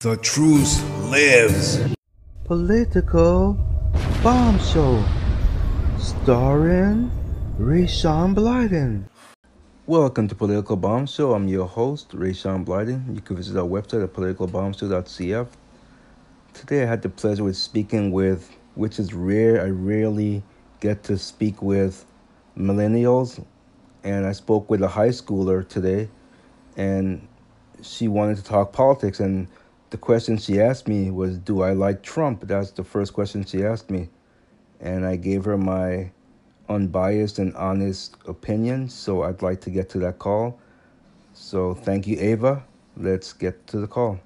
The truth lives. Political Bomb Show, starring Rayshawn Blyden. Welcome to Political Bomb Show. I'm your host, Rayshawn Blyden. You can visit our website at politicalbombshow.cf. Today I had the pleasure of speaking with, which is rare, I rarely get to speak with millennials. And I spoke with a high schooler today, and she wanted to talk politics. And the question she asked me was, Do I like Trump? That's the first question she asked me. And I gave her my unbiased and honest opinion. So I'd like to get to that call. So thank you, Ava. Let's get to the call.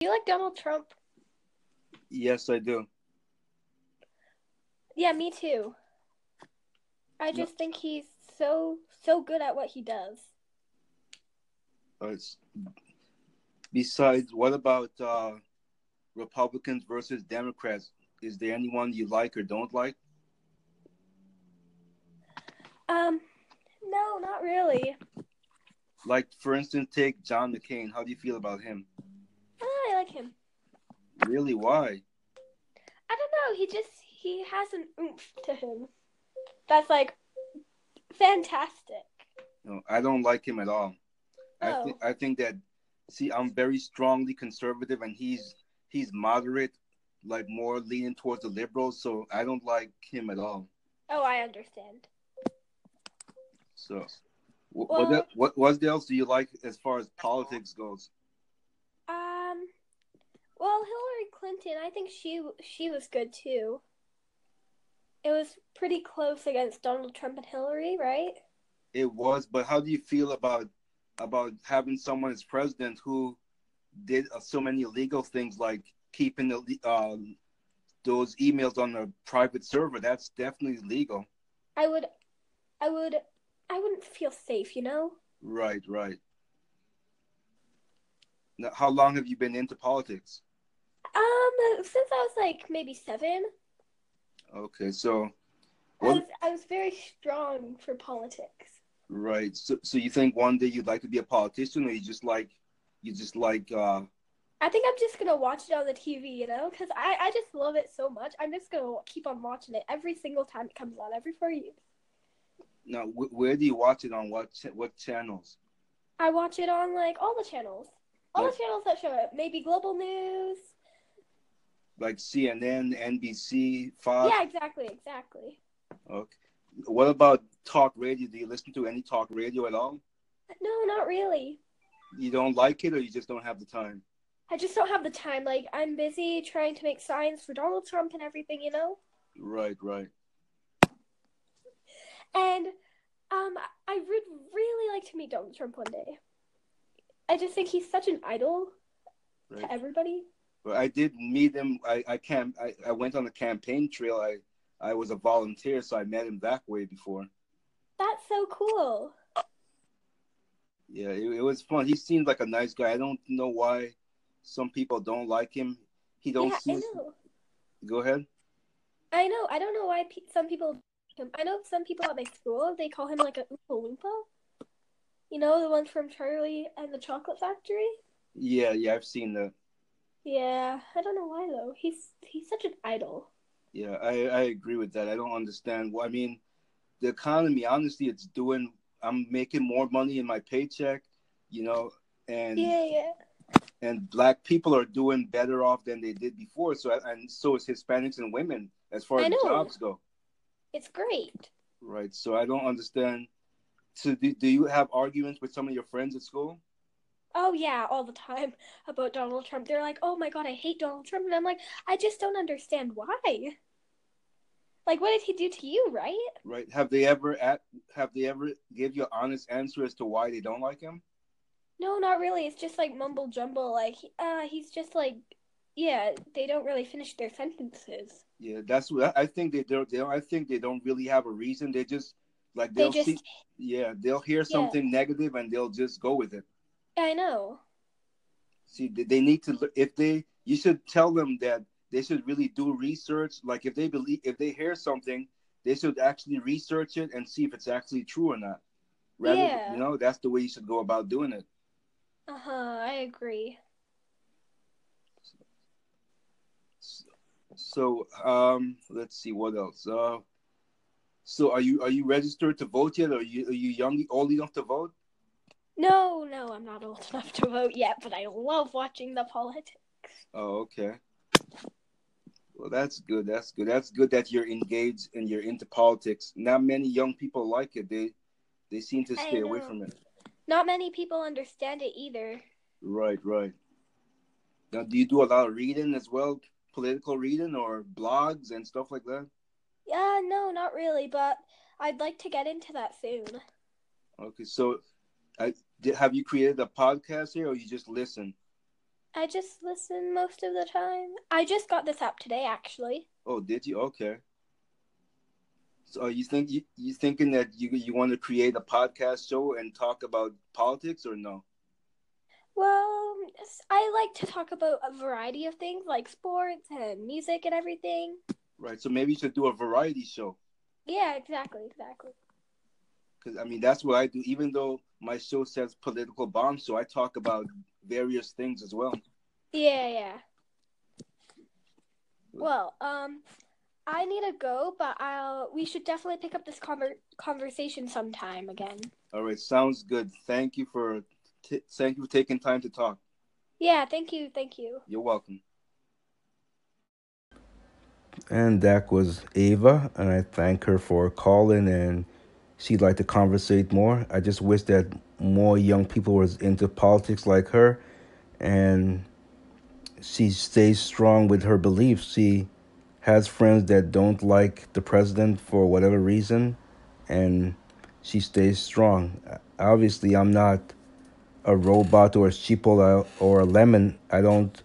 Do you like Donald Trump? Yes, I do. Yeah, me too. I just think he's so so good at what he does. Uh, besides, what about uh, Republicans versus Democrats? Is there anyone you like or don't like? Um, no, not really. Like, for instance, take John McCain. How do you feel about him? Oh, I like him. Really? Why? I don't know. He just he has an oomph to him. That's like fantastic. No, I don't like him at all. I Oh. I think that see, I'm very strongly conservative, and he's he's moderate, like more leaning towards the liberals. So I don't like him at all. Oh, I understand. So, what Well- what, what what else do you like as far as politics goes? Um, well, Hillary Clinton, I think she she was good too. It was pretty close against Donald Trump and Hillary, right? It was, but how do you feel about about having someone as president who did uh, so many illegal things like keeping the uh, those emails on a private server? That's definitely illegal. I would, I would, I wouldn't feel safe, you know. Right, right. Now, how long have you been into politics? Um, since I was like maybe seven, Okay, so I was I was very strong for politics. Right. So, so you think one day you'd like to be a politician, or you just like you just like uh I think I'm just gonna watch it on the TV, you know, because I I just love it so much. I'm just gonna keep on watching it every single time it comes on, every four years. now wh- where do you watch it on what ch- what channels? I watch it on like all the channels, all Like- the channels that show it. Maybe Global News. Like CNN, NBC, Fox. Yeah, exactly, exactly. Okay. What about talk radio? Do you listen to any talk radio at all? No, not really. You don't like it, or you just don't have the time? I just don't have the time. Like I'm busy trying to make signs for Donald Trump and everything, you know. Right, right. And um, I would really like to meet Donald Trump one day. I just think he's such an idol Right. to everybody. But I did meet him. I I camp. I, I went on the campaign trail. I I was a volunteer, so I met him that way before. That's so cool. Yeah, it, it was fun. He seemed like a nice guy. I don't know why some people don't like him. He don't yeah, I know. Go ahead. I know. I don't know why pe- some people. I know some people at my school they call him like a Oompa Loompa. You know the ones from Charlie and the Chocolate Factory. Yeah, yeah, I've seen that. Yeah, I don't know why though. He's he's such an idol. Yeah, I I agree with that. I don't understand. Well, I mean, the economy. Honestly, it's doing. I'm making more money in my paycheck, you know, and Yeah, yeah. and black people are doing better off than they did before. So and so is Hispanics and women as far as jobs go. It's great. Right. So I don't understand. So do, do you have arguments with some of your friends at school? Oh yeah, all the time about Donald Trump. They're like, "Oh my god, I hate Donald Trump," and I'm like, "I just don't understand why." Like, what did he do to you, right? Right. Have they ever at have they ever give you an honest answer as to why they don't like him? No, not really. It's just like mumble jumble. Like, uh, he's just like, yeah, they don't really finish their sentences. Yeah, that's what I think they don't. They don't I think they don't really have a reason. They just like They they'll just, see. Yeah, they'll hear something negative and they'll just go with it. I know. See, they, need to. If they, you should tell them that they should really do research. Like if they believe, if they hear something, they should actually research it and see if it's actually true or not. Rather, Yeah. you know, that's the way you should go about doing it. Uh huh. I agree. So um, let's see what else. Uh, so are you are you registered to vote yet? Are you are you young old enough to vote? No, no, I'm not old enough to vote yet, but I love watching the politics. Oh, okay. Well, that's good. That's good. That's good that you're engaged and you're into politics. Not many young people like it. They they seem to stay away from it. Not many people understand it either. Right, right. Now, do you do a lot of reading as well, political reading or blogs and stuff like that? Yeah, no, not really, but I'd like to get into that soon. Okay, so, I did, have you created a podcast here, or you just listen? I just listen most of the time. I just got this app today, actually. Oh, did you? Okay. So, are you think you you thinking that you you want to create a podcast show and talk about politics or no? Well, I like to talk about a variety of things like sports and music and everything. Right. So maybe you should do a variety show. Yeah, exactly, exactly. Because I mean that's what I do. Even though my show says political bomb, so I talk about various things as well. Yeah, yeah. Well, um, I need to go, but I'll. We should definitely pick up this conver- conversation sometime again. All right, sounds good. Thank you for t- thank you for taking time to talk. Yeah, thank you, thank you. You're welcome. And that was Ava, and I thank her for calling and she'd like to conversate more. I just wish that more young people was into politics like her and she stays strong with her beliefs. She has friends that don't like the president for whatever reason and she stays strong. Obviously, I'm not a robot or a sheep or a lemon. I don't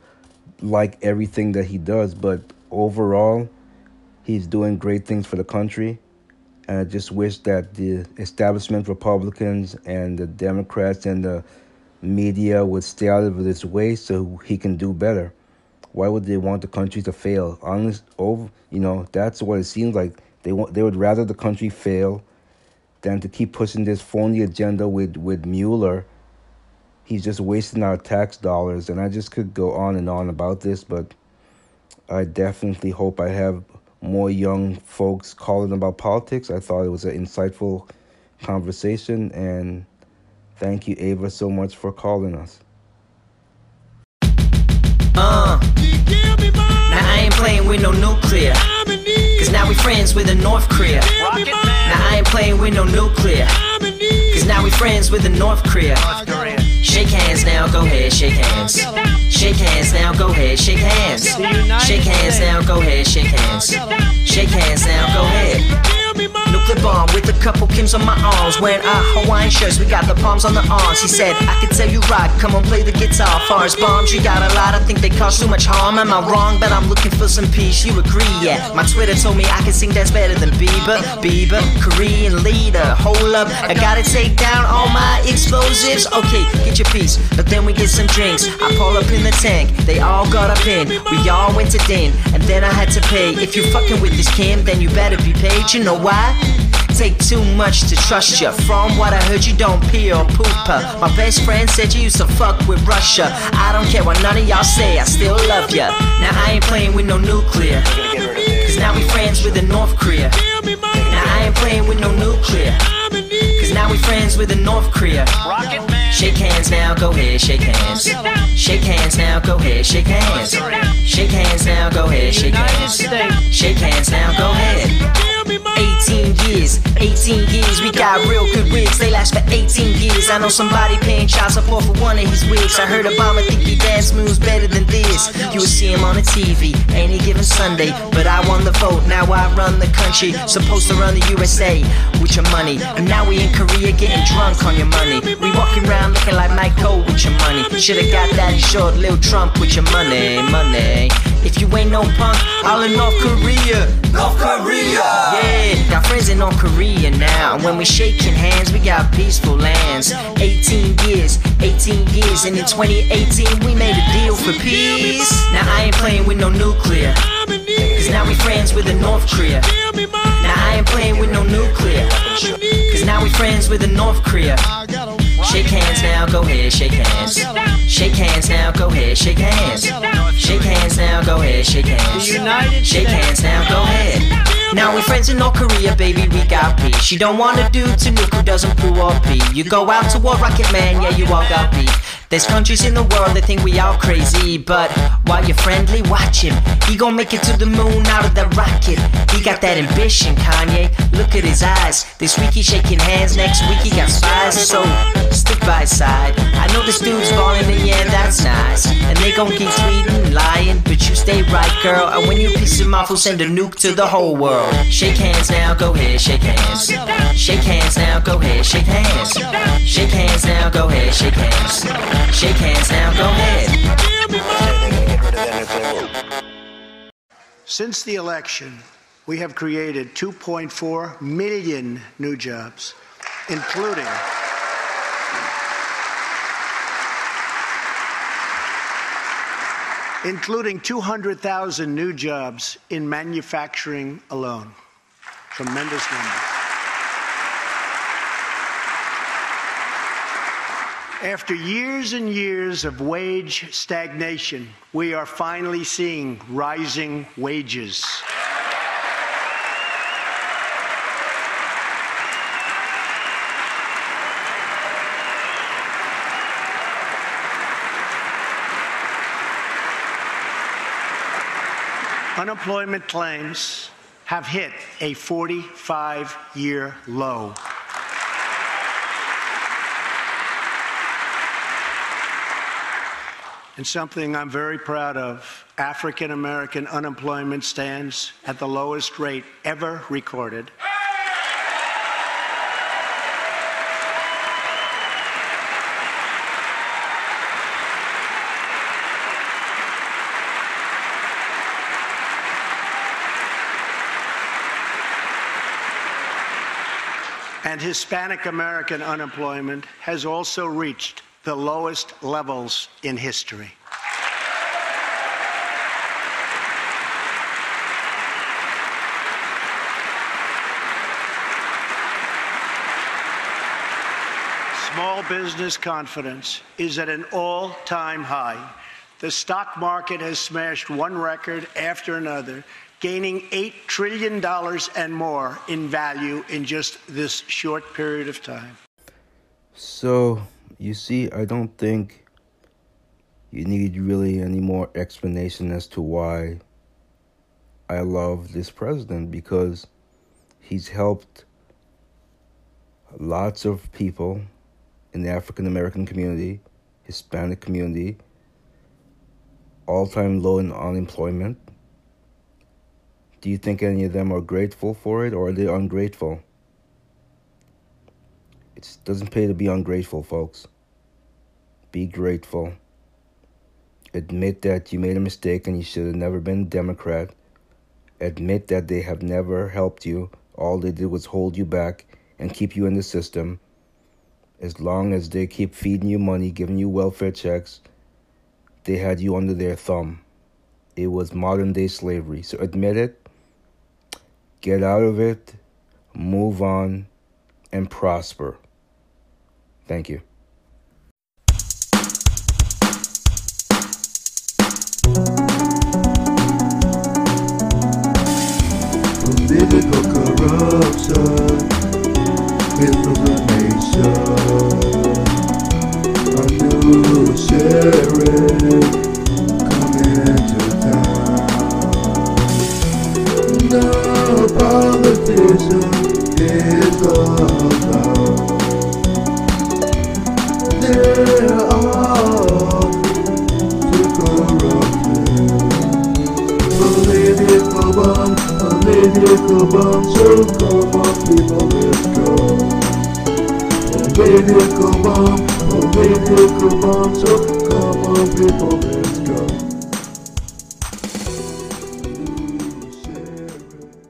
like everything that he does, but overall, he's doing great things for the country. I just wish that the establishment Republicans and the Democrats and the media would stay out of his way so he can do better. Why would they want the country to fail? Honest, over, you know, that's what it seems like. They want, they would rather the country fail than to keep pushing this phony agenda with with Mueller. He's just wasting our tax dollars, and I just could go on and on about this, but I definitely hope I have more young folks calling about politics. I thought it was an insightful conversation, and thank you, Ava, so much for calling us. Uh. Now I ain't playing with no nuclear. Cause now we friends with the North Korea. Now I ain't playing with no nuclear. Cause now we friends with the North Korea. Shake hands now, go ahead, shake hands. Shake hands now, go ahead, shake hands. Shake hands now, go ahead, shake hands. Shake hands now, go ahead. Nuclear bomb with a couple Kims on my arms. Wearing our Hawaiian shirts, we got the palms on the arms. He said, I can tell you rock, come on, play the guitar. Far as bombs, you got a lot, I think they cause too much harm. Am I wrong? But I'm looking for some peace, you agree, yeah. My Twitter told me I can sing that's better than Bieber. Bieber, Korean leader, hold up. I gotta take down all my explosives. Okay, get your piece, but then we get some drinks. I pull up in the tank, they all got up in. We all went to din, and then I had to pay. If you fucking with this Kim, then you better be paid. You know why? Take too much to trust ya. From what I heard, you don't pee or pooper. My best friend said you used to fuck with Russia. I don't care what none of y'all say, I still love ya. Now I ain't playing with no nuclear. Cause now we friends with the North Korea. Now I ain't playing with no nuclear. Cause now we friends with the North Korea. Shake hands now, go ahead, shake hands. Shake hands now, go ahead, shake hands. Shake hands now, go ahead, shake hands. Shake hands now, go ahead. 18 years, 18 years, we got real good wigs, they last for 18 years. I know somebody paying child support for one of his wigs. I heard Obama think he dance moves better than this. You will see him on the TV any given Sunday, but I won the vote, now I run the country. Supposed to run the USA with your money, and now we in Korea getting drunk on your money. We walking around looking like Cole with your money. Should've got that short little Trump with your money, money. If you ain't no punk, all in North Korea! When we shaking hands, we got peaceful lands. 18 years, 18 years, and in 2018 we made a deal for peace. Now I ain't playing with no nuclear. Cause now we friends with the North Korea. Now I ain't playing with no nuclear. Cause now we friends with the North Korea. Shake hands now, go ahead, shake hands. Shake hands now, go ahead, shake hands. Shake hands now, go ahead, shake hands. United shake hands now, go ahead. Now we're friends in North Korea, baby, we got beef. She don't wanna do to nuke who doesn't pull or pee. You go out to war, rocket man, yeah, you all got beef. There's countries in the world that think we all crazy, but while you're friendly, watch him. He gon' make it to the moon out of that rocket. He got that ambition, Kanye. Look at his eyes. This week he's shaking hands, next week he got spies. So stick by his side. I know this dude's falling, and yeah, that's nice. And they gon' keep tweeting stay right, girl. And when you him off, we'll send a nuke to the whole world. Shake hands now, go ahead, shake hands. Shake hands now, go ahead, shake hands. Shake hands now, go ahead, shake hands. Shake hands now, go ahead. Since the election, we have created 2.4 million new jobs, including including 200,000 new jobs in manufacturing alone. Tremendous number. After years and years of wage stagnation, we are finally seeing rising wages. Unemployment claims have hit a 45 year low. and something I'm very proud of. African American unemployment stands at the lowest rate ever recorded. And Hispanic American unemployment has also reached the lowest levels in history. Small business confidence is at an all time high. The stock market has smashed one record after another, gaining $8 trillion and more in value in just this short period of time. So, you see, I don't think you need really any more explanation as to why I love this president because he's helped lots of people in the African American community, Hispanic community, all time low in unemployment. Do you think any of them are grateful for it or are they ungrateful? It doesn't pay to be ungrateful, folks. Be grateful. Admit that you made a mistake and you should have never been a Democrat. Admit that they have never helped you. All they did was hold you back and keep you in the system. As long as they keep feeding you money, giving you welfare checks, they had you under their thumb. It was modern day slavery. So admit it, get out of it, move on, and prosper. Thank you. Political bomb, so come on people, let's go. Political bomb, political bomb, so come on people.